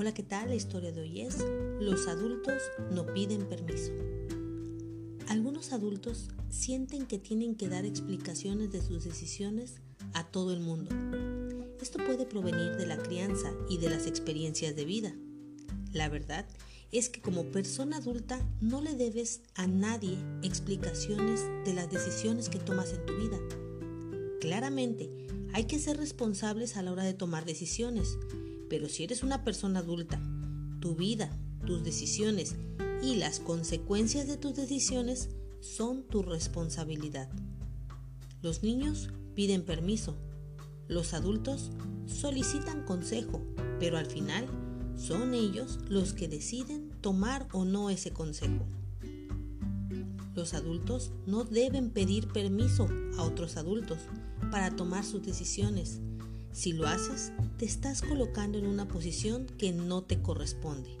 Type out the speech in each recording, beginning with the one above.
Hola, ¿qué tal? La historia de hoy es Los adultos no piden permiso. Algunos adultos sienten que tienen que dar explicaciones de sus decisiones a todo el mundo. Esto puede provenir de la crianza y de las experiencias de vida. La verdad es que como persona adulta no le debes a nadie explicaciones de las decisiones que tomas en tu vida. Claramente, hay que ser responsables a la hora de tomar decisiones, pero si eres una persona adulta, tu vida, tus decisiones y las consecuencias de tus decisiones son tu responsabilidad. Los niños piden permiso, los adultos solicitan consejo, pero al final son ellos los que deciden tomar o no ese consejo. Los adultos no deben pedir permiso a otros adultos para tomar sus decisiones. Si lo haces, te estás colocando en una posición que no te corresponde.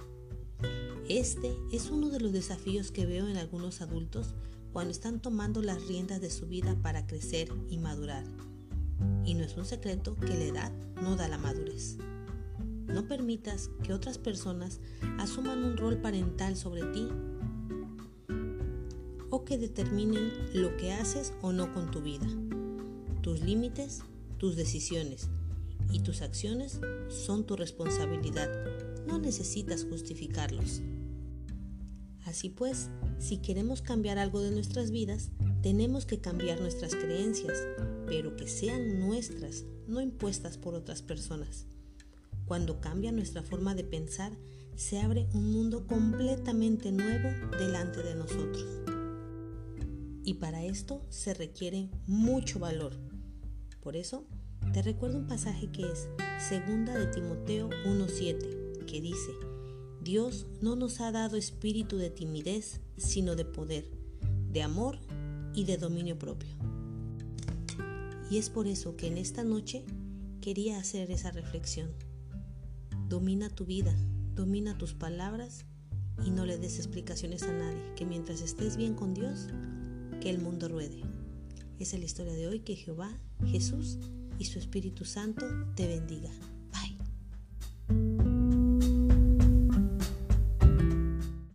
Este es uno de los desafíos que veo en algunos adultos cuando están tomando las riendas de su vida para crecer y madurar. Y no es un secreto que la edad no da la madurez. No permitas que otras personas asuman un rol parental sobre ti o que determinen lo que haces o no con tu vida. Tus límites, tus decisiones y tus acciones son tu responsabilidad. No necesitas justificarlos. Así pues, si queremos cambiar algo de nuestras vidas, tenemos que cambiar nuestras creencias, pero que sean nuestras, no impuestas por otras personas. Cuando cambia nuestra forma de pensar, se abre un mundo completamente nuevo delante de nosotros. Y para esto se requiere mucho valor. Por eso, te recuerdo un pasaje que es Segunda de Timoteo 1:7, que dice: Dios no nos ha dado espíritu de timidez, sino de poder, de amor y de dominio propio. Y es por eso que en esta noche quería hacer esa reflexión. Domina tu vida, domina tus palabras y no le des explicaciones a nadie, que mientras estés bien con Dios, que el mundo ruede. Es la historia de hoy, que Jehová, Jesús y su Espíritu Santo te bendiga.